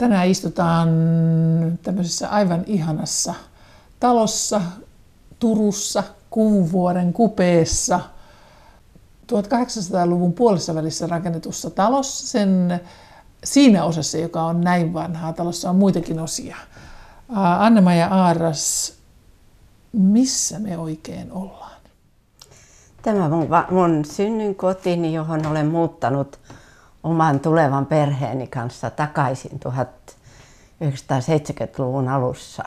Tänään istutaan tämmöisessä aivan ihanassa talossa Turussa, Kuuvuoren kupeessa, 1800-luvun puolessa välissä rakennetussa talossa. Sen siinä osassa, joka on näin vanhaa, talossa on muitakin osia. anne ja Aaras, missä me oikein ollaan? Tämä mun, mun kotini, johon olen muuttanut oman tulevan perheeni kanssa takaisin 1970-luvun alussa.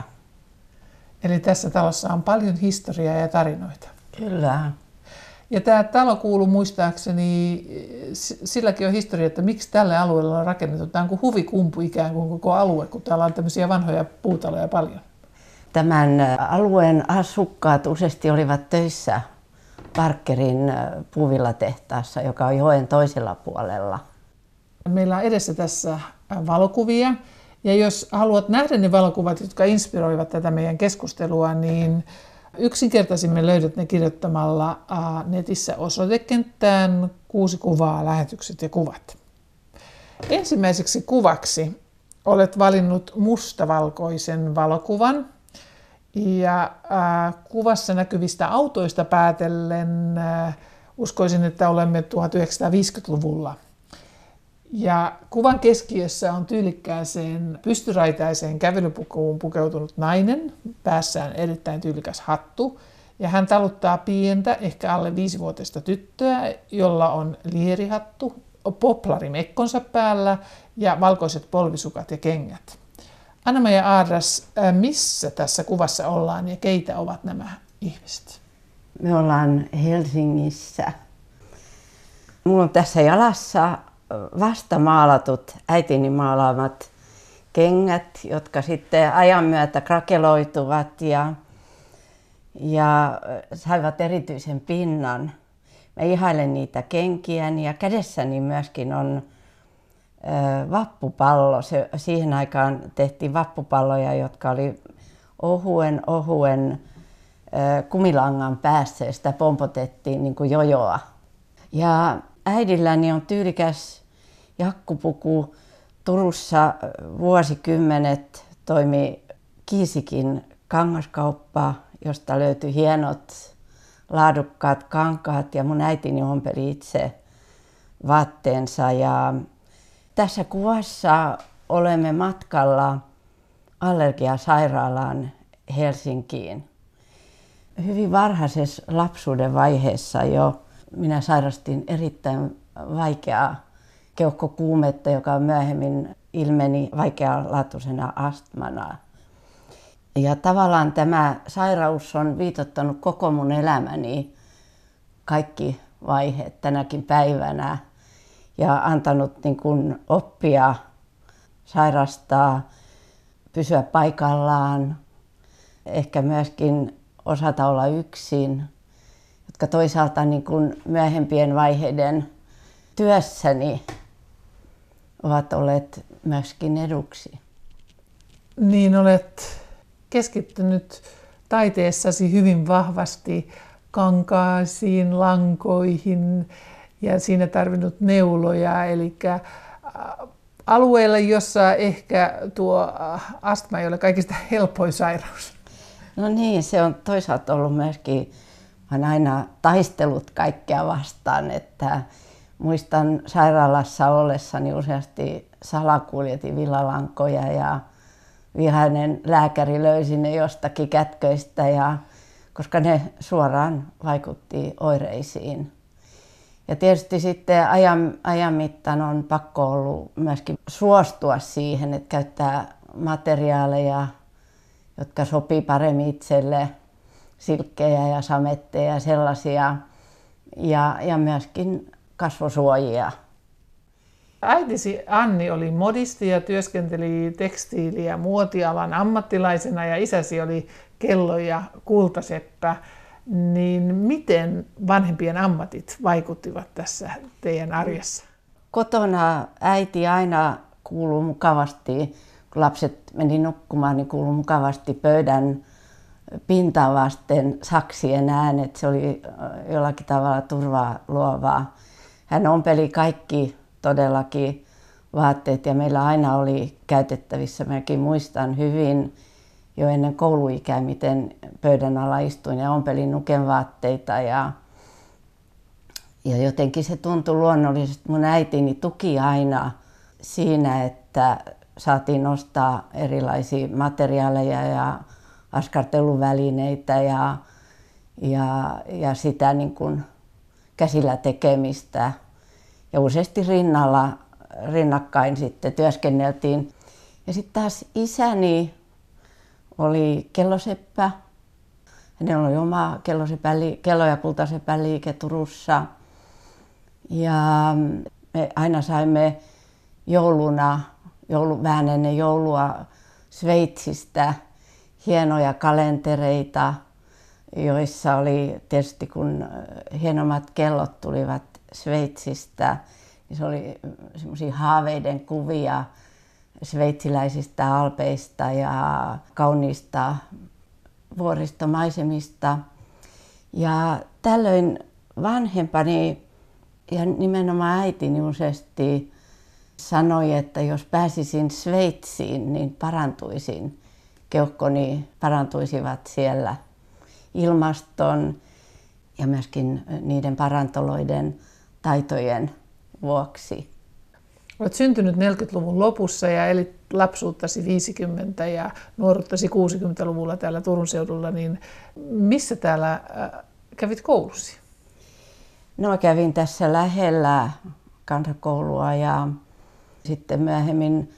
Eli tässä talossa on paljon historiaa ja tarinoita. Kyllä. Ja tämä talo kuuluu muistaakseni, silläkin on historia, että miksi tälle alueelle on rakennettu. Tämä on kuin huvikumpu ikään kuin koko alue, kun täällä on tämmöisiä vanhoja puutaloja paljon. Tämän alueen asukkaat useasti olivat töissä Parkerin puuvillatehtaassa, joka on joen toisella puolella. Meillä on edessä tässä valokuvia. Ja jos haluat nähdä ne valokuvat, jotka inspiroivat tätä meidän keskustelua, niin yksinkertaisimmin löydät ne kirjoittamalla netissä osoitekenttään kuusi kuvaa, lähetykset ja kuvat. Ensimmäiseksi kuvaksi olet valinnut mustavalkoisen valokuvan. Ja äh, kuvassa näkyvistä autoista päätellen äh, uskoisin, että olemme 1950-luvulla. Ja kuvan keskiössä on tyylikkääseen pystyraitaiseen kävelypukuun pukeutunut nainen, päässään erittäin tyylikäs hattu. Ja hän taluttaa pientä, ehkä alle viisivuotiaista tyttöä, jolla on lierihattu, poplari mekkonsa päällä ja valkoiset polvisukat ja kengät. anna ja Aadras, missä tässä kuvassa ollaan ja keitä ovat nämä ihmiset? Me ollaan Helsingissä. Mulla on tässä jalassa vasta maalatut, äitini maalaamat kengät, jotka sitten ajan myötä krakeloituvat ja, ja saivat erityisen pinnan. Mä ihailen niitä kenkiäni ja kädessäni myöskin on vappupallo. Se, siihen aikaan tehtiin vappupalloja, jotka oli ohuen, ohuen kumilangan päässä ja sitä pompotettiin niin kuin jojoa. Ja äidilläni on tyylikäs jakkupuku. Turussa vuosikymmenet toimi Kiisikin kangaskauppa, josta löytyi hienot laadukkaat kankaat ja mun äitini ompeli itse vaatteensa. Ja tässä kuvassa olemme matkalla allergiasairaalaan Helsinkiin. Hyvin varhaisessa lapsuuden vaiheessa jo minä sairastin erittäin vaikeaa keuhkokuumetta, joka myöhemmin ilmeni vaikealaatuisena astmana. Ja tavallaan tämä sairaus on viitottanut koko mun elämäni kaikki vaiheet tänäkin päivänä ja antanut niin kuin oppia sairastaa, pysyä paikallaan, ehkä myöskin osata olla yksin, jotka toisaalta niin kuin myöhempien vaiheiden työssäni ovat olleet myöskin eduksi. Niin olet keskittynyt taiteessasi hyvin vahvasti kankaasiin, lankoihin ja siinä tarvinnut neuloja. Eli alueella, jossa ehkä tuo astma ei ole kaikista helpoin sairaus. No niin, se on toisaalta ollut myöskin, olen aina taistelut kaikkea vastaan, että muistan sairaalassa ollessani useasti salakuljetin villalankoja ja vihainen lääkäri löysi ne jostakin kätköistä, ja, koska ne suoraan vaikutti oireisiin. Ja tietysti sitten ajan, ajan mittaan on pakko ollut myöskin suostua siihen, että käyttää materiaaleja, jotka sopii paremmin itselle, silkkejä ja sametteja ja sellaisia. Ja, ja myöskin kasvosuojia. Äitisi Anni oli modisti ja työskenteli tekstiili- ja muotialan ammattilaisena ja isäsi oli kello- ja kultaseppä. Niin miten vanhempien ammatit vaikuttivat tässä teidän arjessa? Kotona äiti aina kuuluu mukavasti, kun lapset meni nukkumaan, niin kuuluu mukavasti pöydän pintaan vasten saksien äänet. Se oli jollakin tavalla turvaa luovaa hän ompeli kaikki todellakin vaatteet ja meillä aina oli käytettävissä. Mäkin muistan hyvin jo ennen kouluikää, miten pöydän alla istuin ja ompelin nuken vaatteita ja, ja jotenkin se tuntui luonnollisesti. Mun äitini tuki aina siinä, että saatiin ostaa erilaisia materiaaleja ja askarteluvälineitä ja, ja, ja sitä niin kuin käsillä tekemistä. Ja useasti rinnalla, rinnakkain sitten työskenneltiin. Ja sitten taas isäni oli kelloseppä. Hänellä oli oma kello- ja kultasepäliike Turussa. Ja me aina saimme jouluna, joulu, vähän ennen joulua Sveitsistä hienoja kalentereita, joissa oli tietysti kun hienommat kellot tulivat Sveitsistä, niin se oli semmoisia haaveiden kuvia sveitsiläisistä alpeista ja kauniista vuoristomaisemista. Ja tällöin vanhempani ja nimenomaan äitini useasti sanoi, että jos pääsisin Sveitsiin, niin parantuisin. Keuhkoni parantuisivat siellä ilmaston ja myöskin niiden parantoloiden taitojen vuoksi. Olet syntynyt 40-luvun lopussa ja elit lapsuuttasi 50- ja nuoruuttasi 60-luvulla täällä Turun seudulla, niin missä täällä äh, kävit koulusi? No kävin tässä lähellä kansakoulua ja sitten myöhemmin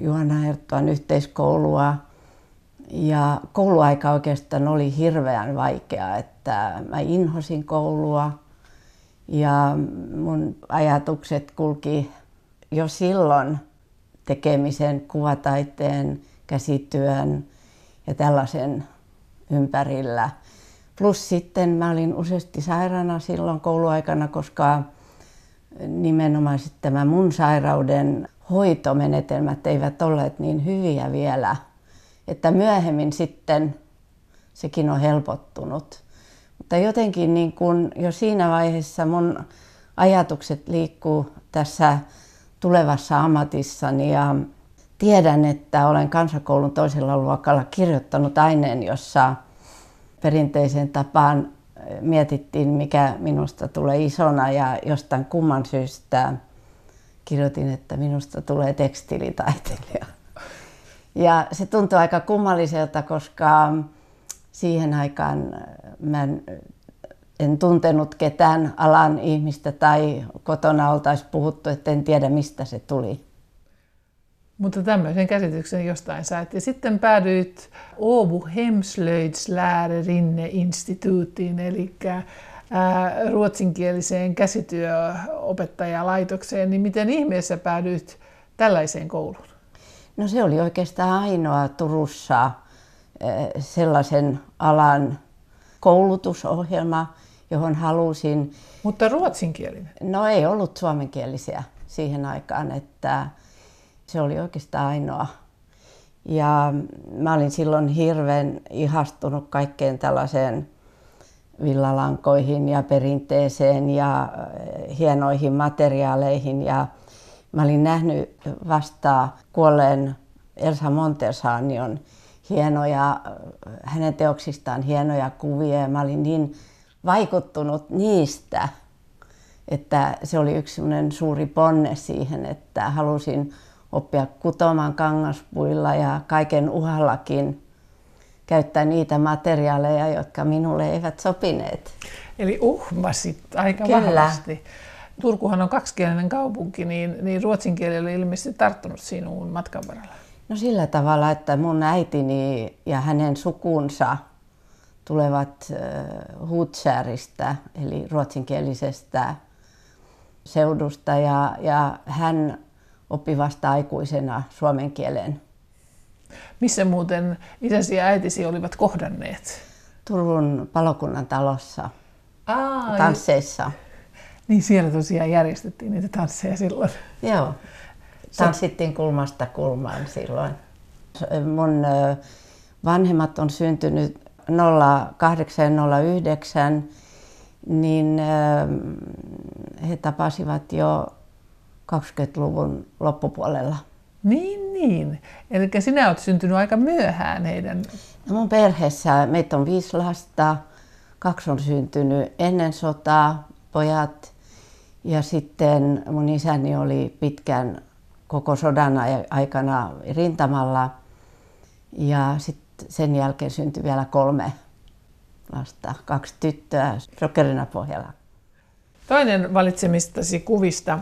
Juhana Herttuan yhteiskoulua. Ja kouluaika oikeastaan oli hirveän vaikea, että mä inhosin koulua ja mun ajatukset kulki jo silloin tekemisen, kuvataiteen, käsityön ja tällaisen ympärillä. Plus sitten mä olin useasti sairaana silloin kouluaikana, koska nimenomaan tämä mun sairauden hoitomenetelmät eivät olleet niin hyviä vielä, että myöhemmin sitten sekin on helpottunut. Mutta jotenkin niin kun jo siinä vaiheessa mun ajatukset liikkuu tässä tulevassa ammatissani ja tiedän, että olen kansakoulun toisella luokalla kirjoittanut aineen, jossa perinteisen tapaan mietittiin, mikä minusta tulee isona ja jostain kumman syystä kirjoitin, että minusta tulee tekstiilitaiteilija. Ja se tuntui aika kummalliselta, koska siihen aikaan mä en, en tuntenut ketään alan ihmistä tai kotona oltaisiin puhuttu, että en tiedä mistä se tuli. Mutta tämmöisen käsityksen jostain sait. Ja sitten päädyit Åbo Hemslöjdslärerinne-instituuttiin, eli ruotsinkieliseen käsityöopettajalaitokseen. Niin miten ihmeessä päädyit tällaiseen kouluun? No se oli oikeastaan ainoa Turussa sellaisen alan koulutusohjelma, johon halusin. Mutta ruotsinkielinen? No ei ollut suomenkielisiä siihen aikaan, että se oli oikeastaan ainoa. Ja mä olin silloin hirveän ihastunut kaikkeen tällaiseen villalankoihin ja perinteeseen ja eh, hienoihin materiaaleihin. Ja mä olin nähnyt vasta kuolleen Elsa Montesanion hienoja, hänen teoksistaan hienoja kuvia ja mä olin niin vaikuttunut niistä, että se oli yksi suuri ponne siihen, että halusin oppia kutomaan kangaspuilla ja kaiken uhallakin käyttää niitä materiaaleja, jotka minulle eivät sopineet. Eli uhmasit aika Kyllä. vahvasti. Turkuhan on kaksikielinen kaupunki, niin, niin ruotsin kieli oli ilmeisesti tarttunut sinuun matkan varrella. No sillä tavalla, että mun äitini ja hänen sukunsa tulevat Hutsäristä, eli ruotsinkielisestä seudusta, ja, ja hän oppi vasta aikuisena suomen kielen. Missä muuten isäsi ja äitisi olivat kohdanneet? Turun palokunnan talossa, Aa, tansseissa. Niin siellä tosiaan järjestettiin niitä tansseja silloin. Joo, tanssittiin kulmasta kulmaan silloin. Mun vanhemmat on syntynyt 08 09, niin he tapasivat jo 20-luvun loppupuolella. Niin, niin. Eli sinä olet syntynyt aika myöhään heidän... No mun perheessä meitä on viisi lasta. Kaksi on syntynyt ennen sotaa, pojat. Ja sitten mun isäni oli pitkän koko sodan aikana rintamalla. Ja sitten sen jälkeen syntyi vielä kolme lasta, kaksi tyttöä sokerina pohjalla. Toinen valitsemistasi kuvista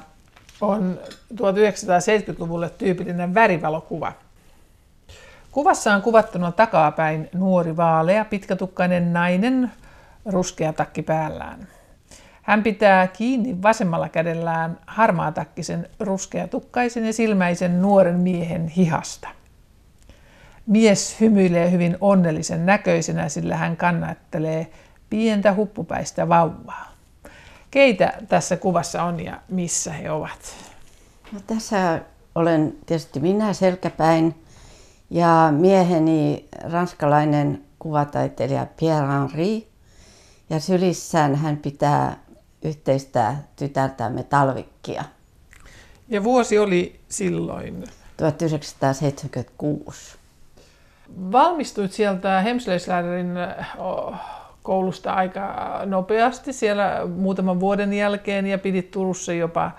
on 1970-luvulle tyypillinen värivalokuva. Kuvassa on kuvattuna takapäin nuori vaalea pitkätukkainen nainen ruskea takki päällään. Hän pitää kiinni vasemmalla kädellään harmaatakkisen ruskeatukkaisen ja silmäisen nuoren miehen hihasta. Mies hymyilee hyvin onnellisen näköisenä, sillä hän kannattelee pientä huppupäistä vauvaa. Keitä tässä kuvassa on ja missä he ovat? No, tässä olen tietysti minä selkäpäin ja mieheni ranskalainen kuvataiteilija Pierre Henri. Ja sylissään hän pitää yhteistä tytärtämme Talvikkia. Ja vuosi oli silloin? 1976. Valmistuit sieltä Hemsleisläärin koulusta aika nopeasti siellä muutaman vuoden jälkeen ja pidit Turussa jopa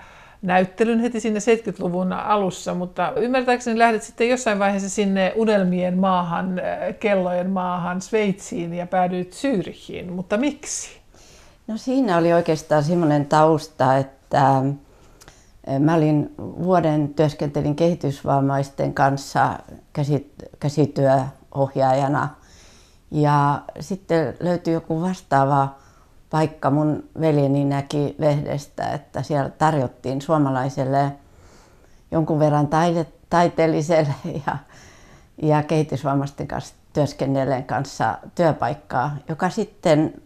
näyttelyn heti sinne 70-luvun alussa, mutta ymmärtääkseni lähdet sitten jossain vaiheessa sinne unelmien maahan, kellojen maahan, Sveitsiin ja päädyit Syyrihiin, mutta miksi? No siinä oli oikeastaan semmoinen tausta, että mä olin vuoden työskentelin kehitysvammaisten kanssa käsityöohjaajana ja sitten löytyi joku vastaava paikka. Mun veljeni näki lehdestä, että siellä tarjottiin suomalaiselle jonkun verran taide, taiteelliselle ja, ja kehitysvammaisten kanssa työskennelleen kanssa työpaikkaa, joka sitten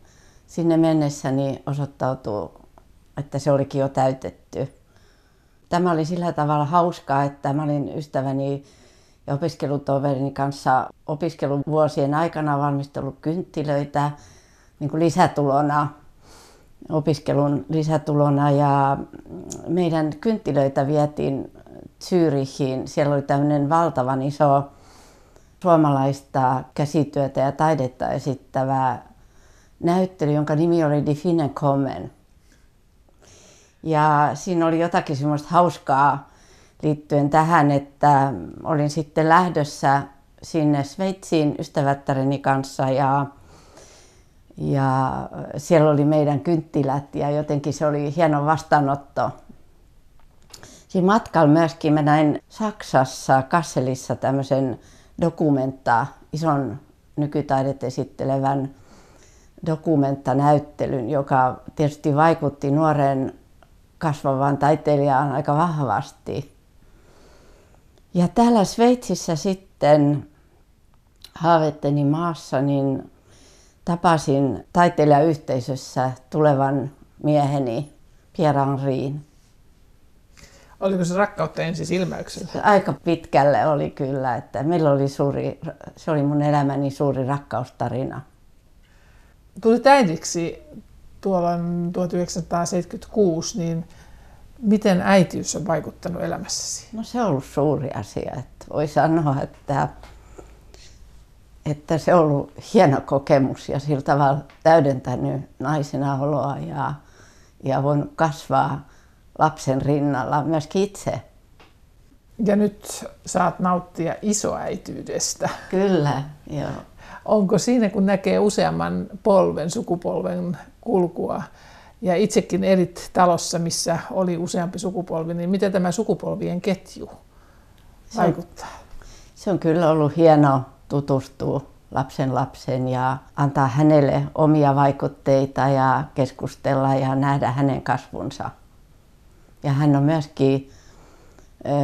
sinne mennessäni osoittautuu, että se olikin jo täytetty. Tämä oli sillä tavalla hauskaa, että mä olin ystäväni ja opiskelutoverini kanssa opiskeluvuosien aikana valmistellut kynttilöitä niin kuin lisätulona, opiskelun lisätulona ja meidän kynttilöitä vietiin Zyrichiin. Siellä oli tämmöinen valtavan iso suomalaista käsityötä ja taidetta esittävä näyttely, jonka nimi oli Die Fine Kommen. Ja siinä oli jotakin semmoista hauskaa liittyen tähän, että olin sitten lähdössä sinne Sveitsiin ystävättäreni kanssa ja, ja siellä oli meidän kynttilät ja jotenkin se oli hieno vastaanotto. Siinä matkalla myöskin mä näin Saksassa Kasselissa tämmöisen dokumenta, ison nykytaidet esittelevän dokumenttanäyttelyn, joka tietysti vaikutti nuoren kasvavaan taiteilijaan aika vahvasti. Ja täällä Sveitsissä sitten haavetteni maassa, niin tapasin taiteilijayhteisössä tulevan mieheni Pierre Henriin. Oliko se rakkautta ensi silmäyksellä? Aika pitkälle oli kyllä, että meillä oli suuri, se oli mun elämäni suuri rakkaustarina. Tulit äidiksi tuolla 1976, niin Miten äitiys on vaikuttanut elämässäsi? No se on ollut suuri asia. Että voi sanoa, että, että se on ollut hieno kokemus ja sillä tavalla täydentänyt naisena oloa ja, ja voinut kasvaa lapsen rinnalla myös itse. Ja nyt saat nauttia isoäityydestä. Kyllä, joo. Onko siinä, kun näkee useamman polven, sukupolven kulkua, ja itsekin erit talossa, missä oli useampi sukupolvi, niin miten tämä sukupolvien ketju vaikuttaa? Se on, se on kyllä ollut hieno tutustua lapsen lapsen ja antaa hänelle omia vaikutteita ja keskustella ja nähdä hänen kasvunsa. Ja hän on myöskin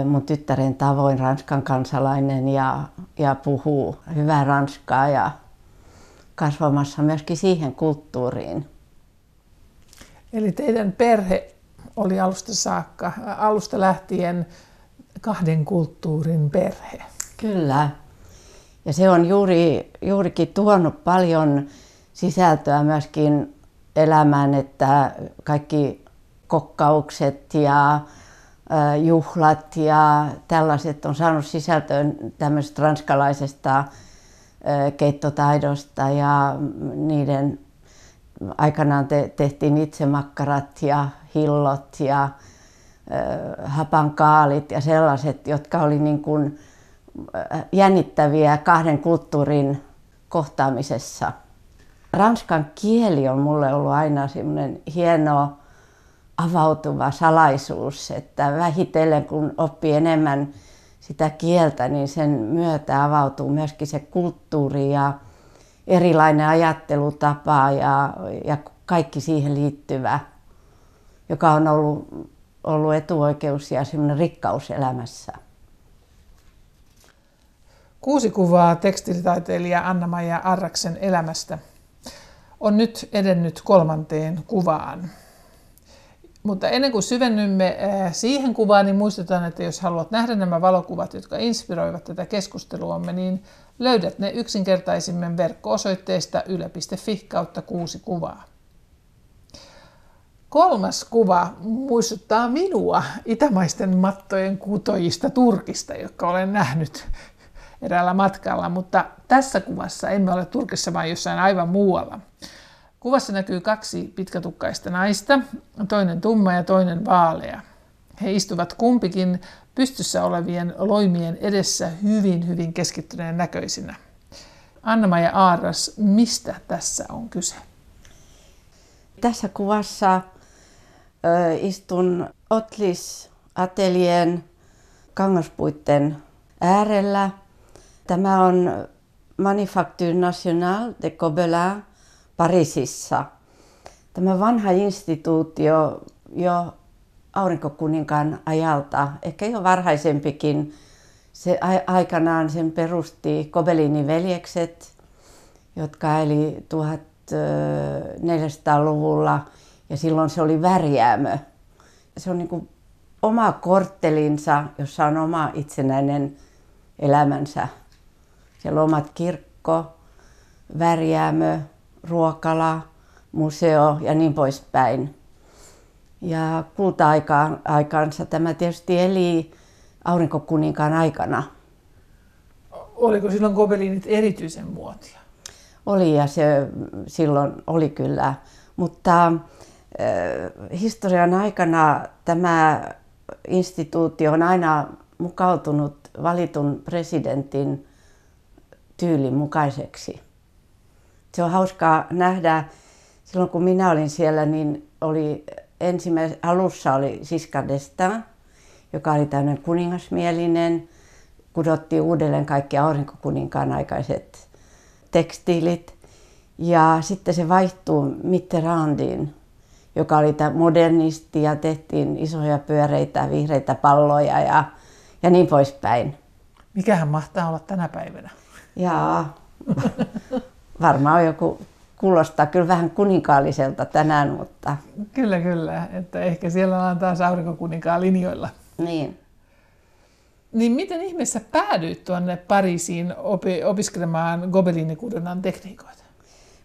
mun tyttären tavoin ranskan kansalainen ja, ja puhuu hyvää ranskaa ja kasvamassa myöskin siihen kulttuuriin. Eli teidän perhe oli alusta saakka, alusta lähtien kahden kulttuurin perhe. Kyllä. Ja se on juuri, juurikin tuonut paljon sisältöä myöskin elämään, että kaikki kokkaukset ja juhlat ja tällaiset on saanut sisältöön tämmöisestä ranskalaisesta keittotaidosta ja niiden aikanaan te, tehtiin itse makkarat ja hillot ja hapankaalit ja sellaiset, jotka oli niin kuin jännittäviä kahden kulttuurin kohtaamisessa. Ranskan kieli on mulle ollut aina semmoinen hieno avautuva salaisuus, että vähitellen kun oppii enemmän sitä kieltä, niin sen myötä avautuu myöskin se kulttuuri ja erilainen ajattelutapa ja, ja kaikki siihen liittyvä, joka on ollut, ollut etuoikeus ja semmoinen rikkaus elämässä. Kuusi kuvaa tekstilitaiteilija Anna-Maija Arraksen elämästä on nyt edennyt kolmanteen kuvaan. Mutta ennen kuin syvennymme eh, siihen kuvaan, niin muistutan, että jos haluat nähdä nämä valokuvat, jotka inspiroivat tätä keskusteluamme, niin löydät ne yksinkertaisimmin verkko-osoitteesta yle.fi kautta kuusi kuvaa. Kolmas kuva muistuttaa minua itämaisten mattojen kutojista Turkista, jotka olen nähnyt eräällä matkalla, mutta tässä kuvassa emme ole Turkissa, vaan jossain aivan muualla. Kuvassa näkyy kaksi pitkätukkaista naista, toinen tumma ja toinen vaalea. He istuvat kumpikin pystyssä olevien loimien edessä hyvin, hyvin keskittyneen näköisinä. anna ja Aaras, mistä tässä on kyse? Tässä kuvassa istun Otlis atelien kangaspuitten äärellä. Tämä on Manufacture Nationale de Gobelin Pariisissa. Tämä vanha instituutio jo aurinkokuninkaan ajalta, ehkä jo varhaisempikin, se aikanaan sen perusti Kobelinin veljekset, jotka eli 1400-luvulla ja silloin se oli värjäämö. Se on niin oma korttelinsa, jossa on oma itsenäinen elämänsä. Siellä on omat kirkko, värjäämö, ruokala, museo ja niin poispäin. Ja kulta-aikansa tämä tietysti eli aurinkokuninkaan aikana. Oliko silloin gobelinit erityisen muotia? Oli ja se silloin oli kyllä, mutta äh, historian aikana tämä instituutio on aina mukautunut valitun presidentin tyylin mukaiseksi se on hauskaa nähdä. Silloin kun minä olin siellä, niin oli ensimmäis, alussa oli Siska d'Estaing, joka oli tämmöinen kuningasmielinen. Kudottiin uudelleen kaikki aurinkokuninkaan aikaiset tekstiilit. Ja sitten se vaihtuu Mitterrandiin, joka oli tämä modernisti ja tehtiin isoja pyöreitä, vihreitä palloja ja, ja niin poispäin. Mikähän mahtaa olla tänä päivänä? Jaa, varmaan joku kuulostaa kyllä vähän kuninkaalliselta tänään, mutta... Kyllä, kyllä. Että ehkä siellä ollaan taas aurinkokuninkaan linjoilla. Niin. Niin miten ihmeessä päädyit tuonne Pariisiin opi- opiskelemaan gobelinikudonan tekniikoita?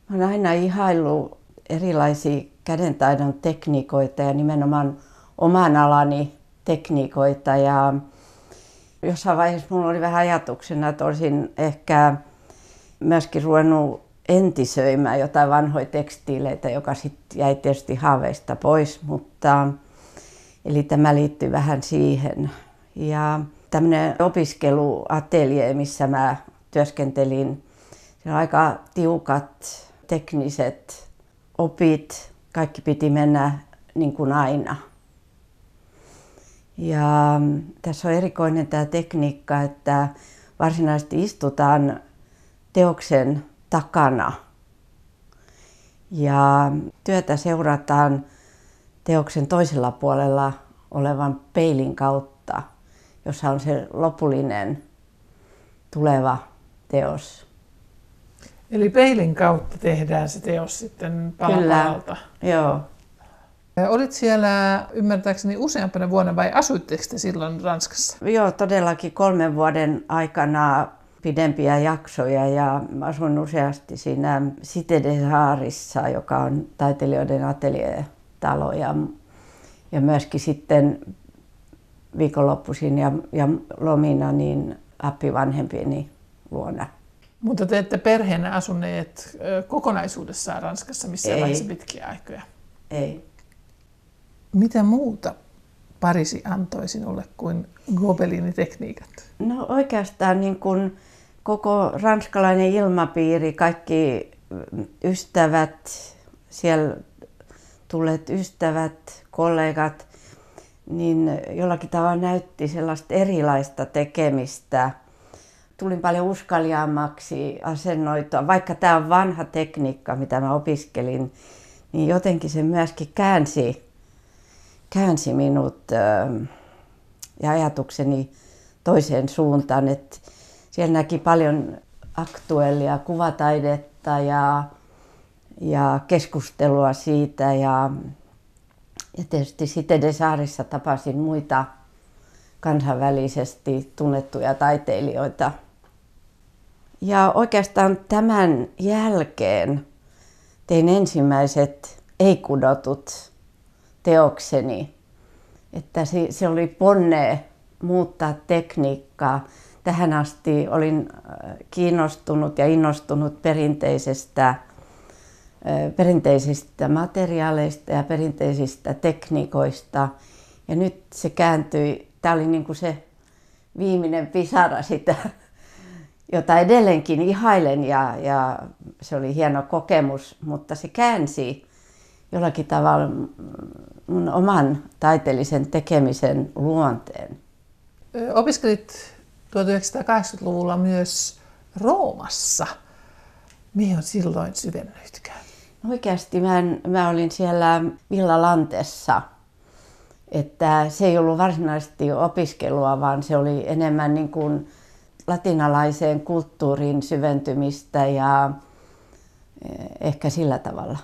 Mä oon aina ihaillut erilaisia kädentaidon tekniikoita ja nimenomaan oman alani tekniikoita. Ja jossain vaiheessa mulla oli vähän ajatuksena, että olisin ehkä myöskin ruvennut entisöimään jotain vanhoja tekstiileitä, joka sitten jäi tietysti haaveista pois, mutta eli tämä liittyy vähän siihen. Ja tämmöinen opiskeluatelje, missä mä työskentelin, siinä on aika tiukat tekniset opit, kaikki piti mennä niin kuin aina. Ja tässä on erikoinen tämä tekniikka, että varsinaisesti istutaan teoksen takana. Ja työtä seurataan teoksen toisella puolella olevan peilin kautta, jossa on se lopullinen tuleva teos. Eli peilin kautta tehdään se teos sitten pala Joo. Olit siellä ymmärtääkseni useampana vuonna vai asuitteko te silloin Ranskassa? Joo, todellakin kolmen vuoden aikana pidempiä jaksoja ja asuin useasti siinä Cité de Haarissa, joka on taiteilijoiden atelier-talo ja, ja myöskin sitten viikonloppuisin ja, ja lomina niin appivanhempieni luona. Mutta te ette perheenä asuneet kokonaisuudessaan Ranskassa missä vaiheessa pitkiä aikoja? Ei. Mitä muuta Pariisi antoi sinulle kuin gobelinitekniikat? No oikeastaan niin kuin koko ranskalainen ilmapiiri, kaikki ystävät, siellä tulleet ystävät, kollegat, niin jollakin tavalla näytti sellaista erilaista tekemistä. Tulin paljon uskaliaammaksi asennoitua, vaikka tämä on vanha tekniikka, mitä mä opiskelin, niin jotenkin se myöskin käänsi, käänsi minut ja ajatukseni toiseen suuntaan, että siellä näki paljon aktuellia kuvataidetta ja, ja keskustelua siitä ja, ja tietysti sitten Desaarissa tapasin muita kansainvälisesti tunnettuja taiteilijoita. Ja oikeastaan tämän jälkeen tein ensimmäiset ei-kudotut teokseni. Että se, se oli ponne muuttaa tekniikkaa. Tähän asti olin äh, kiinnostunut ja innostunut perinteisestä, äh, perinteisistä materiaaleista ja perinteisistä tekniikoista. Ja nyt se kääntyi, tämä oli niin kuin se viimeinen pisara sitä, jota edelleenkin ihailen ja, ja se oli hieno kokemus, mutta se käänsi jollakin tavalla mun oman taiteellisen tekemisen luonteen. Opiskelit 1980-luvulla myös Roomassa. Mihin on silloin syvennyitkään? Oikeasti mä, en, mä olin siellä Villa Lantessa. Että se ei ollut varsinaisesti opiskelua, vaan se oli enemmän niin kuin latinalaiseen kulttuuriin syventymistä ja eh, ehkä sillä tavalla.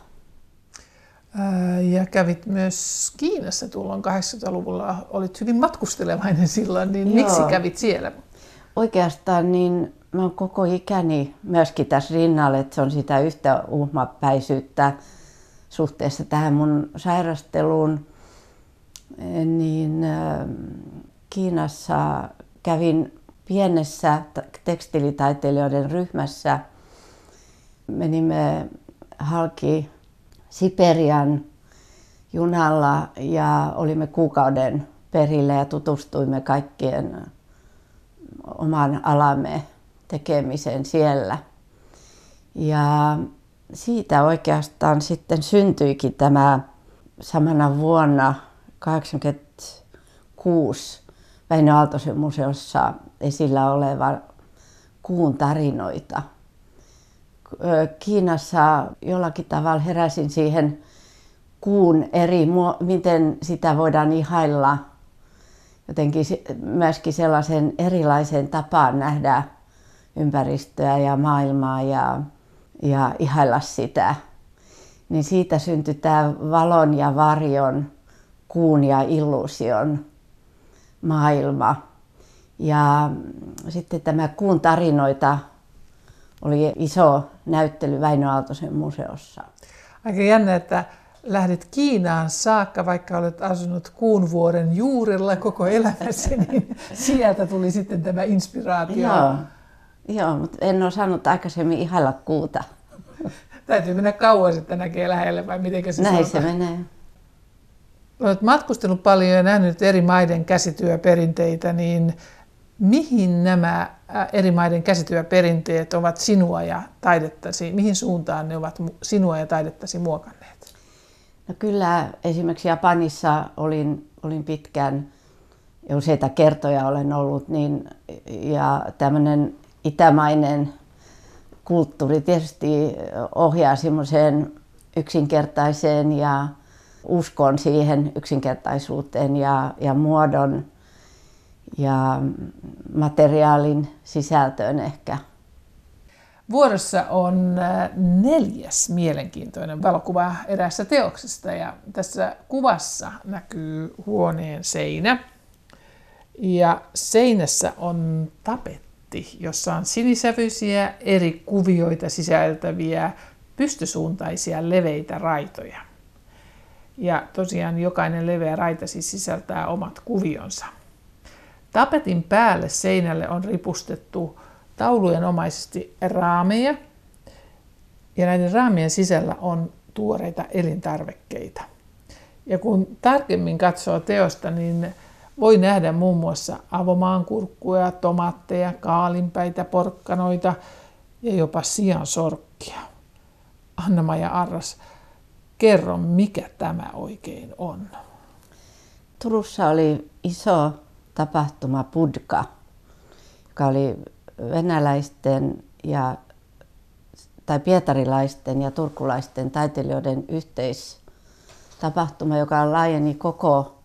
Ja kävit myös Kiinassa tuolloin 80-luvulla. Olit hyvin matkustelevainen silloin, niin Joo. miksi kävit siellä? Oikeastaan niin mä oon koko ikäni myöskin tässä rinnalla, että se on sitä yhtä uhmapäisyyttä suhteessa tähän mun sairasteluun. Niin Kiinassa kävin pienessä tekstiilitaiteilijoiden ryhmässä. Menimme halki Siperian junalla ja olimme kuukauden perille ja tutustuimme kaikkien oman alamme tekemiseen siellä. Ja siitä oikeastaan sitten syntyikin tämä samana vuonna 1986 Väinö Aaltosen museossa esillä oleva kuun tarinoita – Kiinassa jollakin tavalla heräsin siihen kuun eri, miten sitä voidaan ihailla jotenkin myöskin sellaisen erilaisen tapaan nähdä ympäristöä ja maailmaa ja, ja ihailla sitä. Niin siitä syntyi tämä valon ja varjon, kuun ja illuusion maailma. Ja sitten tämä kuun tarinoita oli iso näyttely Väinö Aaltosen museossa. Aika jännä, että lähdit Kiinaan saakka, vaikka olet asunut kuun vuoden juurella koko elämäsi, niin sieltä tuli sitten tämä inspiraatio. Joo, Joo mutta en ole saanut aikaisemmin ihailla kuuta. Täytyy mennä kauas, että näkee lähelle vai miten se Näin se menee. Olet matkustellut paljon ja nähnyt eri maiden käsityöperinteitä, niin mihin nämä eri maiden käsityöperinteet ovat sinua ja taidettasi, mihin suuntaan ne ovat sinua ja taidettasi muokanneet? No kyllä esimerkiksi Japanissa olin, olin pitkään ja useita kertoja olen ollut, niin, ja tämmöinen itämainen kulttuuri tietysti ohjaa semmoiseen yksinkertaiseen ja uskon siihen yksinkertaisuuteen ja, ja muodon ja materiaalin sisältöön ehkä. Vuorossa on äh, neljäs mielenkiintoinen valokuva eräässä teoksesta ja tässä kuvassa näkyy huoneen seinä. Ja seinässä on tapetti, jossa on sinisävyisiä eri kuvioita sisältäviä pystysuuntaisia leveitä raitoja. Ja tosiaan jokainen leveä raita siis sisältää omat kuvionsa. Tapetin päälle seinälle on ripustettu taulujen omaisesti raameja, ja näiden raamien sisällä on tuoreita elintarvikkeita. Ja kun tarkemmin katsoo teosta, niin voi nähdä muun muassa avomaankurkkuja, tomaatteja, kaalinpäitä, porkkanoita ja jopa sian sorkkia. Anna-Maja Arras, kerro mikä tämä oikein on? Turussa oli iso tapahtuma Budka, joka oli venäläisten ja tai pietarilaisten ja turkulaisten taiteilijoiden yhteistapahtuma, joka laajeni koko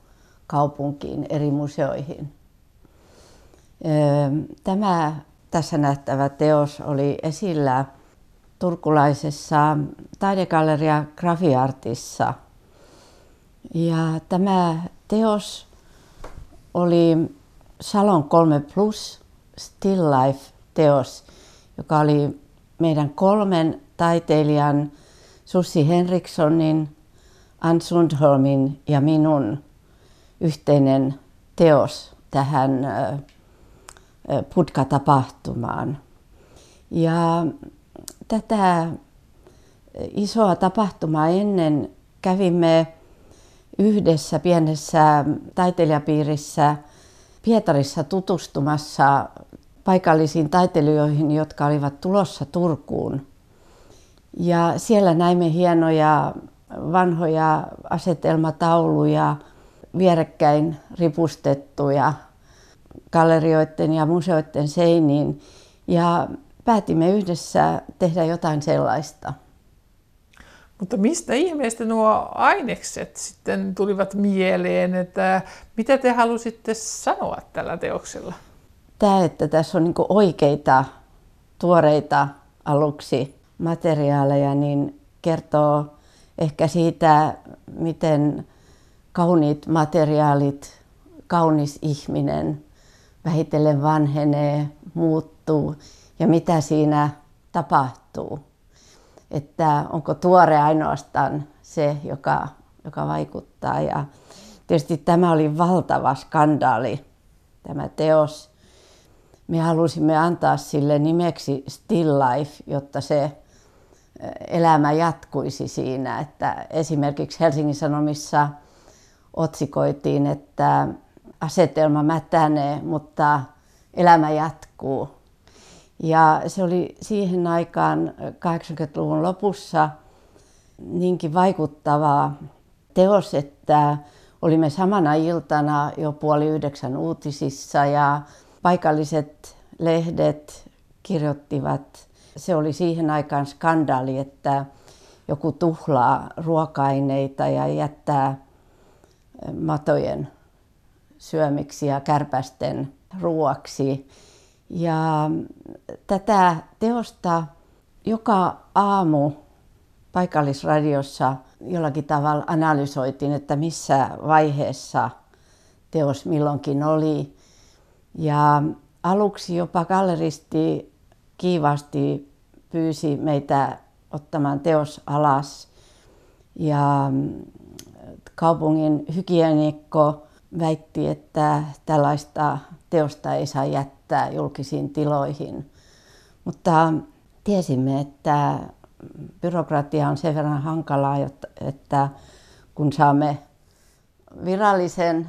kaupunkiin eri museoihin. Tämä tässä nähtävä teos oli esillä turkulaisessa taidegalleria Grafiartissa. Ja tämä teos oli Salon 3 Plus Still Life-teos, joka oli meidän kolmen taiteilijan Sussi Henrikssonin, Ann Sundholmin ja minun yhteinen teos tähän Putka-tapahtumaan. Ja tätä isoa tapahtumaa ennen kävimme yhdessä pienessä taiteilijapiirissä Pietarissa tutustumassa paikallisiin taiteilijoihin, jotka olivat tulossa Turkuun. Ja siellä näimme hienoja vanhoja asetelmatauluja, vierekkäin ripustettuja gallerioiden ja museoiden seiniin. Ja päätimme yhdessä tehdä jotain sellaista. Mutta mistä ihmeestä nuo ainekset sitten tulivat mieleen, että mitä te halusitte sanoa tällä teoksella? Tämä, että tässä on niin oikeita, tuoreita aluksi materiaaleja, niin kertoo ehkä siitä, miten kauniit materiaalit, kaunis ihminen vähitellen vanhenee, muuttuu ja mitä siinä tapahtuu. Että onko tuore ainoastaan se, joka, joka vaikuttaa. Ja tietysti tämä oli valtava skandaali, tämä teos. Me halusimme antaa sille nimeksi Still Life, jotta se elämä jatkuisi siinä. Että esimerkiksi Helsingin Sanomissa otsikoitiin, että asetelma mätänee, mutta elämä jatkuu. Ja se oli siihen aikaan 80-luvun lopussa niinkin vaikuttavaa teos, että olimme samana iltana jo puoli yhdeksän uutisissa ja paikalliset lehdet kirjoittivat. Se oli siihen aikaan skandaali, että joku tuhlaa ruoka-aineita ja jättää matojen syömiksi ja kärpästen ruoaksi. Ja tätä teosta joka aamu paikallisradiossa jollakin tavalla analysoitiin, että missä vaiheessa teos milloinkin oli. Ja aluksi jopa galleristi kiivasti pyysi meitä ottamaan teos alas. Ja kaupungin hygienikko väitti, että tällaista teosta ei saa jättää julkisiin tiloihin. Mutta tiesimme, että byrokratia on sen verran hankalaa, että kun saamme virallisen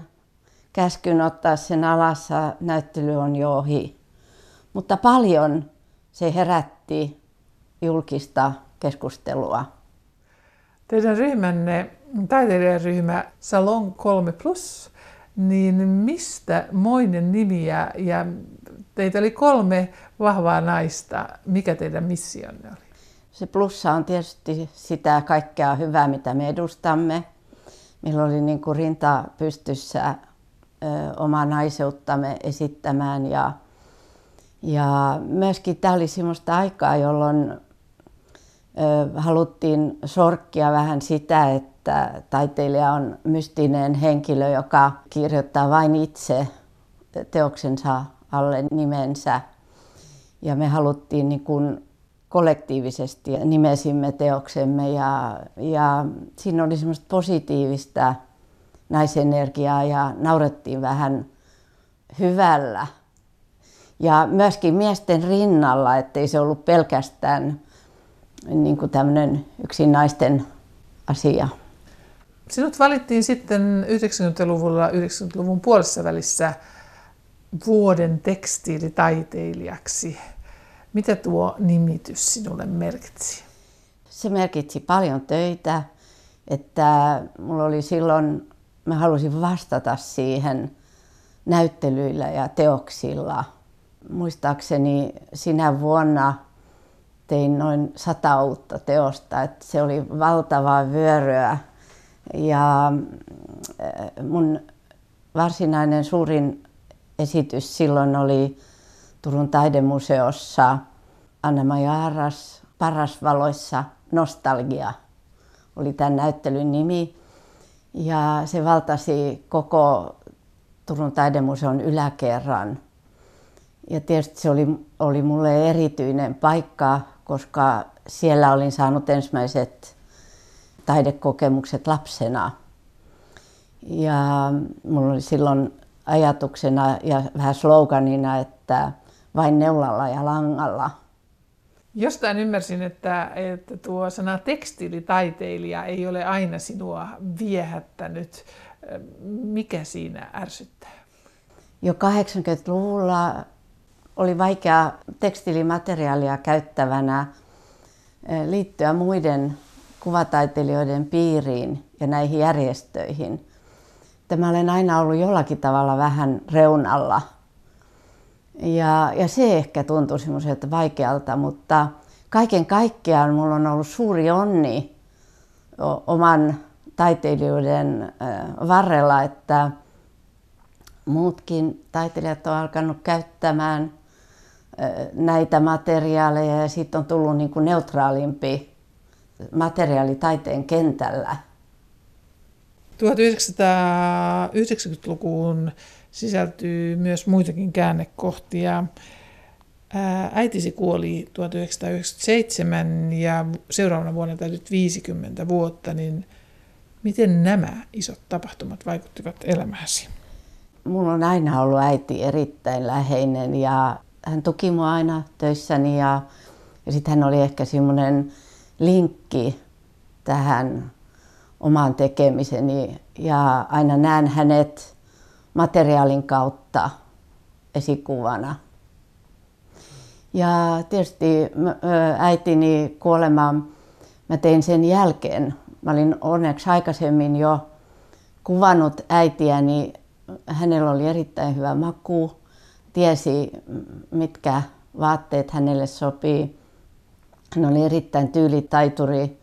käskyn ottaa sen alassa, näyttely on jo ohi. Mutta paljon se herätti julkista keskustelua. Teidän ryhmänne, taiteilijaryhmä Salon 3 Plus, niin mistä moinen nimi ja, ja teitä oli kolme vahvaa naista. Mikä teidän missionne oli? Se plussa on tietysti sitä kaikkea hyvää, mitä me edustamme. Meillä oli niin kuin rinta pystyssä ö, omaa naiseuttamme esittämään ja, ja myöskin tämä oli sellaista aikaa, jolloin ö, haluttiin sorkkia vähän sitä, että että taiteilija on mystinen henkilö, joka kirjoittaa vain itse teoksensa alle nimensä. Ja me haluttiin niin kuin kollektiivisesti nimesimme teoksemme ja, ja siinä oli semmoista positiivista naisenergiaa ja naurettiin vähän hyvällä. Ja myöskin miesten rinnalla, ettei se ollut pelkästään niin kuin tämmöinen yksin naisten asia. Sinut valittiin sitten 90-luvulla, 90-luvun puolessa välissä vuoden tekstiilitaiteilijaksi. Mitä tuo nimitys sinulle merkitsi? Se merkitsi paljon töitä, että mulla oli silloin, mä halusin vastata siihen näyttelyillä ja teoksilla. Muistaakseni sinä vuonna tein noin sata uutta teosta, että se oli valtavaa vyöryä. Ja äh, mun varsinainen suurin esitys silloin oli Turun taidemuseossa Anna-Maja Arras Parasvaloissa Nostalgia oli tämän näyttelyn nimi. Ja se valtasi koko Turun taidemuseon yläkerran. Ja tietysti se oli, oli mulle erityinen paikka, koska siellä olin saanut ensimmäiset taidekokemukset lapsena. Ja mulla oli silloin ajatuksena ja vähän sloganina, että vain neulalla ja langalla. Jostain ymmärsin, että, että tuo sana tekstiilitaiteilija ei ole aina sinua viehättänyt. Mikä siinä ärsyttää? Jo 80-luvulla oli vaikea tekstiilimateriaalia käyttävänä eh, liittyä muiden kuvataiteilijoiden piiriin ja näihin järjestöihin. Tämä olen aina ollut jollakin tavalla vähän reunalla. Ja, ja se ehkä tuntui semmoiselta vaikealta, mutta kaiken kaikkiaan minulla on ollut suuri onni oman taiteilijoiden varrella, että muutkin taiteilijat on alkanut käyttämään näitä materiaaleja ja siitä on tullut niin kuin neutraalimpi materiaali taiteen kentällä. 1990-lukuun sisältyy myös muitakin käännekohtia. Äitisi kuoli 1997 ja seuraavana vuonna täytyy 50 vuotta, niin miten nämä isot tapahtumat vaikuttivat elämääsi? Mulla on aina ollut äiti erittäin läheinen ja hän tuki mua aina töissäni ja, ja sitten hän oli ehkä semmoinen linkki tähän omaan tekemiseni ja aina näen hänet materiaalin kautta esikuvana. Ja tietysti äitini kuolema mä tein sen jälkeen. Mä olin onneksi aikaisemmin jo kuvannut äitiäni. Hänellä oli erittäin hyvä maku, tiesi mitkä vaatteet hänelle sopii. Hän oli erittäin tyylitaituri,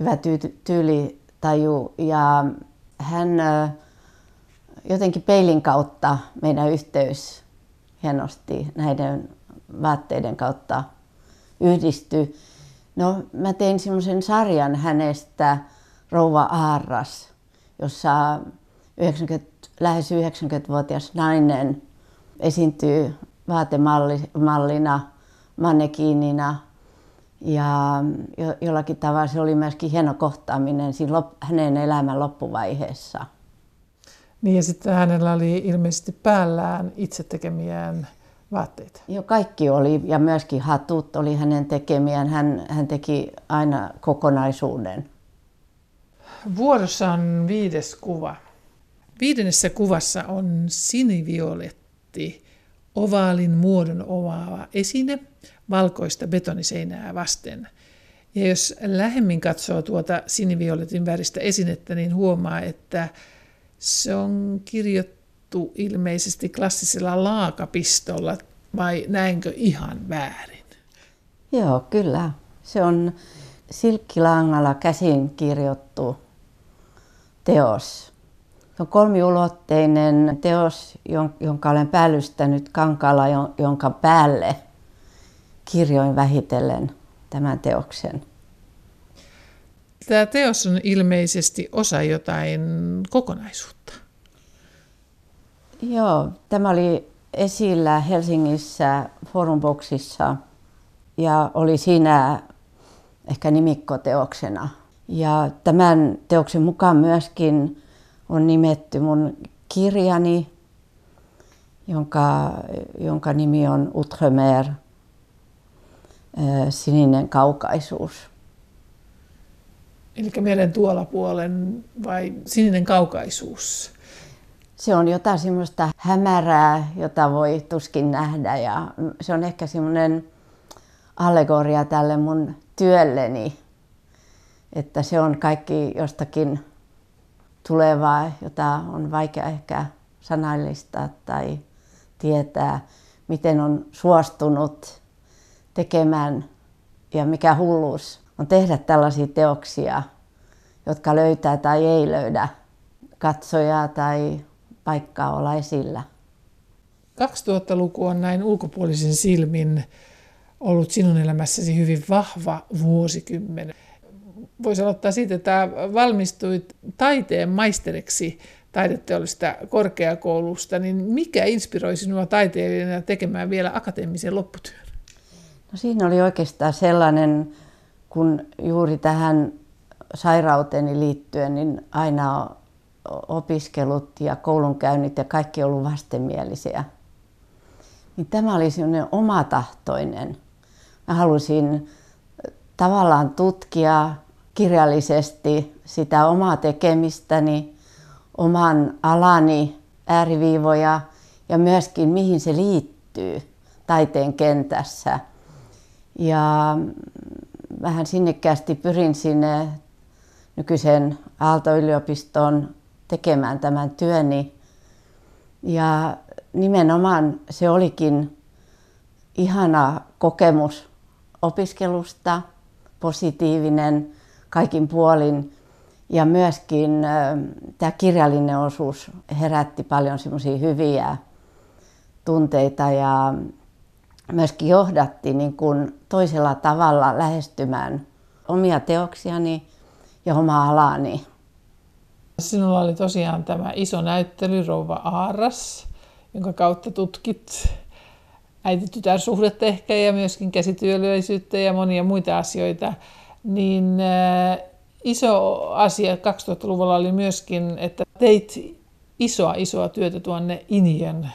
hyvä tyylitaju ja hän jotenkin peilin kautta meidän yhteys hienosti näiden vaatteiden kautta yhdistyi. No, mä tein semmoisen sarjan hänestä, Rouva Aarras, jossa 90, lähes 90-vuotias nainen esiintyy vaatemallina, mannekiinina. Ja jollakin tavalla se oli myöskin hieno kohtaaminen siinä hänen elämän loppuvaiheessa. Niin ja sitten hänellä oli ilmeisesti päällään itse tekemiään vaatteita. Joo, kaikki oli ja myöskin hatut oli hänen tekemiään. Hän, hän teki aina kokonaisuuden. Vuorossa on viides kuva. Viidennessä kuvassa on sinivioletti, ovaalin muodon omaava esine, valkoista betoniseinää vasten. Ja jos lähemmin katsoo tuota sinivioletin väristä esinettä, niin huomaa, että se on kirjoittu ilmeisesti klassisella laakapistolla, vai näinkö ihan väärin? Joo, kyllä. Se on silkkilangalla käsin kirjoittu teos. Se on kolmiulotteinen teos, jonka olen päällystänyt kankaalla, jonka päälle kirjoin vähitellen tämän teoksen. Tämä teos on ilmeisesti osa jotain kokonaisuutta. Joo, tämä oli esillä Helsingissä Forumboxissa ja oli siinä ehkä nimikkoteoksena. Ja tämän teoksen mukaan myöskin on nimetty mun kirjani, jonka, jonka nimi on Outremer, sininen kaukaisuus. Eli meren tuolla puolen vai sininen kaukaisuus? Se on jotain semmoista hämärää, jota voi tuskin nähdä ja se on ehkä semmoinen allegoria tälle mun työlleni, että se on kaikki jostakin tulevaa, jota on vaikea ehkä sanallistaa tai tietää, miten on suostunut tekemään ja mikä hulluus on tehdä tällaisia teoksia, jotka löytää tai ei löydä katsojaa tai paikkaa olla esillä. 2000-luku on näin ulkopuolisen silmin ollut sinun elämässäsi hyvin vahva vuosikymmen. Voisi aloittaa siitä, että valmistuit taiteen maisteriksi taideteollisesta korkeakoulusta, niin mikä inspiroi sinua taiteilijana tekemään vielä akateemisen lopputyön? No siinä oli oikeastaan sellainen, kun juuri tähän sairauteeni liittyen, niin aina opiskelut ja koulunkäynnit ja kaikki ollut vastenmielisiä. Niin tämä oli semmoinen omatahtoinen. Mä halusin tavallaan tutkia kirjallisesti sitä omaa tekemistäni, oman alani ääriviivoja ja myöskin mihin se liittyy taiteen kentässä. Ja vähän sinnikkäästi pyrin sinne nykyisen Aalto-yliopiston tekemään tämän työni. Ja nimenomaan se olikin ihana kokemus opiskelusta, positiivinen kaikin puolin. Ja myöskin tämä kirjallinen osuus herätti paljon semmoisia hyviä tunteita ja myöskin johdatti niin kuin toisella tavalla lähestymään omia teoksiani ja omaa alani. Sinulla oli tosiaan tämä iso näyttely Rouva Aaras, jonka kautta tutkit äiti-tytär-suhdetta ehkä ja myöskin käsityöllisyyttä ja monia muita asioita. Niin äh, iso asia 2000-luvulla oli myöskin, että teit isoa isoa työtä tuonne Inien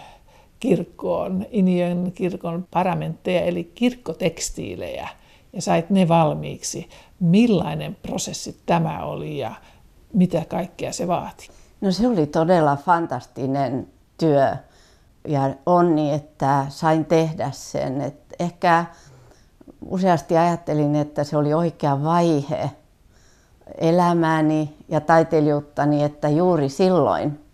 kirkkoon, Inien kirkon paramentteja eli kirkkotekstiilejä ja sait ne valmiiksi. Millainen prosessi tämä oli ja mitä kaikkea se vaati? No se oli todella fantastinen työ ja onni, että sain tehdä sen. Et ehkä useasti ajattelin, että se oli oikea vaihe elämääni ja taiteilijuuttani, että juuri silloin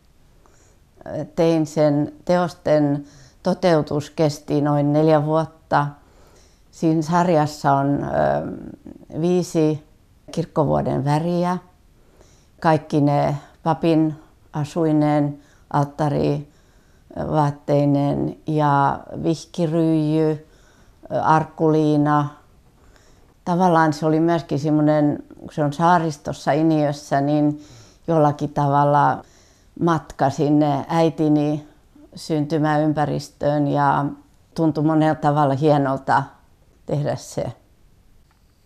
tein sen teosten toteutus kesti noin neljä vuotta. Siinä sarjassa on viisi kirkkovuoden väriä kaikki ne papin asuineen, alttari, vaatteineen ja vihkiryijy, arkkuliina. Tavallaan se oli myöskin semmoinen, kun se on saaristossa Iniössä, niin jollakin tavalla matka sinne äitini syntymäympäristöön ja tuntui monella tavalla hienolta tehdä se.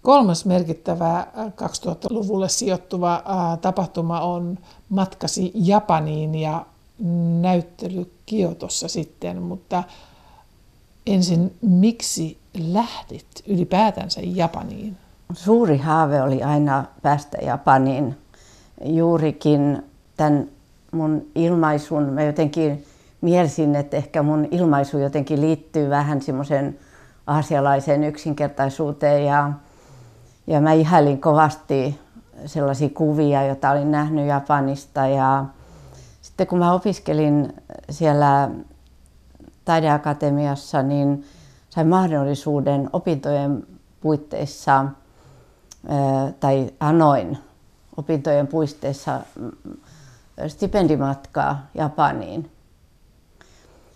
Kolmas merkittävä 2000-luvulle äh, sijoittuva äh, tapahtuma on matkasi Japaniin ja näyttely Kiotossa sitten, mutta ensin miksi lähdit ylipäätänsä Japaniin? Suuri haave oli aina päästä Japaniin. Juurikin tämän mun ilmaisun, mä jotenkin mielsin, että ehkä mun ilmaisu jotenkin liittyy vähän semmoisen aasialaiseen yksinkertaisuuteen ja ja mä ihailin kovasti sellaisia kuvia, joita olin nähnyt Japanista. Ja sitten kun mä opiskelin siellä taideakatemiassa, niin sain mahdollisuuden opintojen puitteissa, tai anoin opintojen puitteissa stipendimatkaa Japaniin.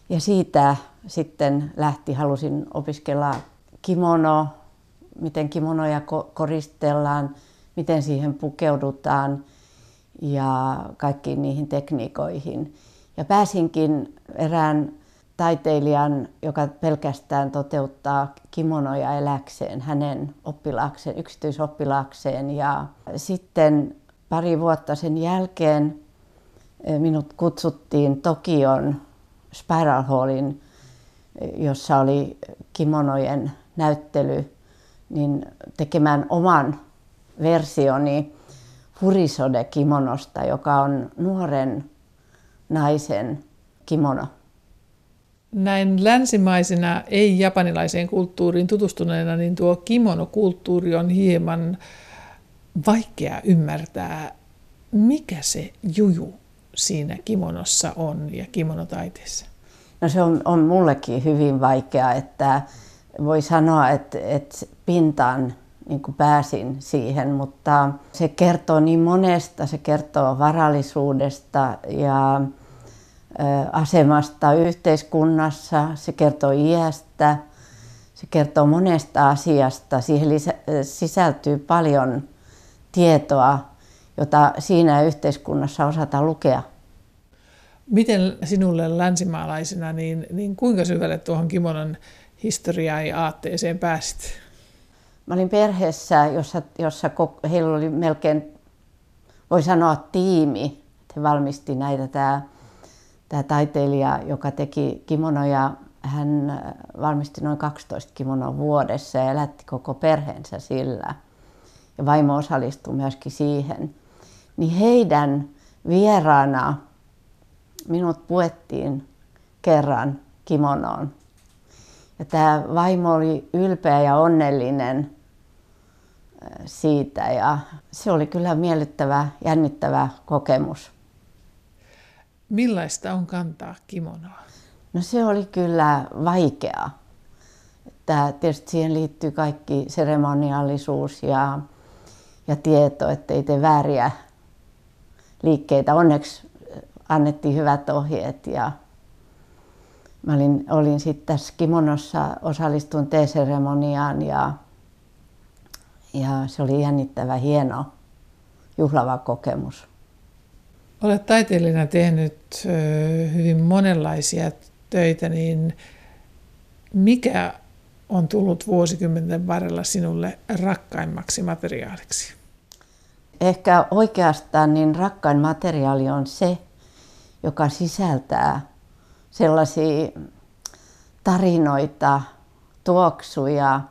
Ja siitä sitten lähti, halusin opiskella kimono miten kimonoja koristellaan, miten siihen pukeudutaan ja kaikkiin niihin tekniikoihin. Ja pääsinkin erään taiteilijan, joka pelkästään toteuttaa kimonoja eläkseen, hänen oppilaakseen, yksityisoppilaakseen. Ja sitten pari vuotta sen jälkeen minut kutsuttiin Tokion Spiral Hallin, jossa oli kimonojen näyttely, niin tekemään oman versioni Furisode-kimonosta, joka on nuoren naisen kimono. Näin länsimaisena, ei-japanilaiseen kulttuuriin tutustuneena, niin tuo kimonokulttuuri on hieman vaikea ymmärtää, mikä se juju siinä kimonossa on ja kimonotaiteessa. No se on, on mullekin hyvin vaikea, että voi sanoa, että, että pintaan niin kuin pääsin siihen, mutta se kertoo niin monesta, se kertoo varallisuudesta ja asemasta yhteiskunnassa, se kertoo iästä, se kertoo monesta asiasta. Siihen sisältyy paljon tietoa, jota siinä yhteiskunnassa osataan lukea. Miten sinulle länsimaalaisena, niin, niin kuinka syvälle tuohon kimonon historiaan ja aatteeseen pääsit? Mä olin perheessä, jossa, jossa heillä oli melkein, voi sanoa, tiimi. He valmisti näitä. Tämä, tämä taiteilija, joka teki kimonoja, hän valmisti noin 12 kimonoa vuodessa ja elätti koko perheensä sillä. Ja vaimo osallistui myöskin siihen. Niin heidän vieraana minut puettiin kerran kimonoon. Ja tämä vaimo oli ylpeä ja onnellinen siitä ja se oli kyllä miellyttävä, jännittävä kokemus. Millaista on kantaa kimonoa? No se oli kyllä vaikeaa. Että tietysti siihen liittyy kaikki seremoniallisuus ja, ja tieto, ettei tee vääriä liikkeitä. Onneksi annettiin hyvät ohjeet ja mä olin, olin sitten tässä kimonossa, osallistuin teeseremoniaan ja ja se oli jännittävä, hieno, juhlava kokemus. Olet taiteilijana tehnyt hyvin monenlaisia töitä, niin mikä on tullut vuosikymmenten varrella sinulle rakkaimmaksi materiaaliksi? Ehkä oikeastaan niin rakkain materiaali on se, joka sisältää sellaisia tarinoita, tuoksuja,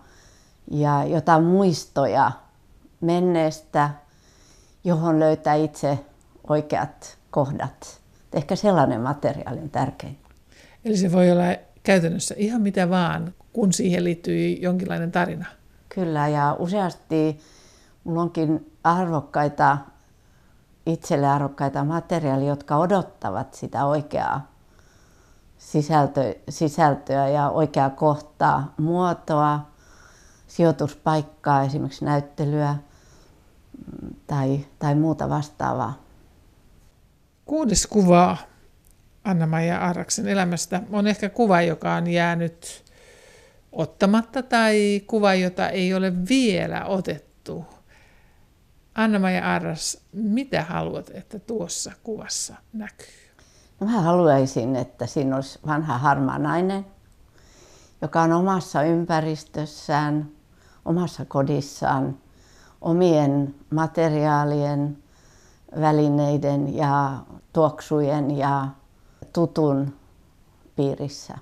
ja jotain muistoja menneestä, johon löytää itse oikeat kohdat. Ehkä sellainen materiaali on tärkein. Eli se voi olla käytännössä ihan mitä vaan, kun siihen liittyy jonkinlainen tarina. Kyllä, ja useasti minulla onkin arvokkaita, itselle arvokkaita materiaaleja, jotka odottavat sitä oikeaa sisältö, sisältöä ja oikeaa kohtaa, muotoa, sijoituspaikkaa, esimerkiksi näyttelyä mm, tai, tai muuta vastaavaa. Kuudes kuva Anna-Maija Arraksen elämästä on ehkä kuva, joka on jäänyt ottamatta tai kuva, jota ei ole vielä otettu. Anna-Maija Arras, mitä haluat, että tuossa kuvassa näkyy? No, mä haluaisin, että siinä olisi vanha harmaa nainen, joka on omassa ympäristössään, omassa kodissaan omien materiaalien, välineiden ja tuoksujen ja tutun piirissä.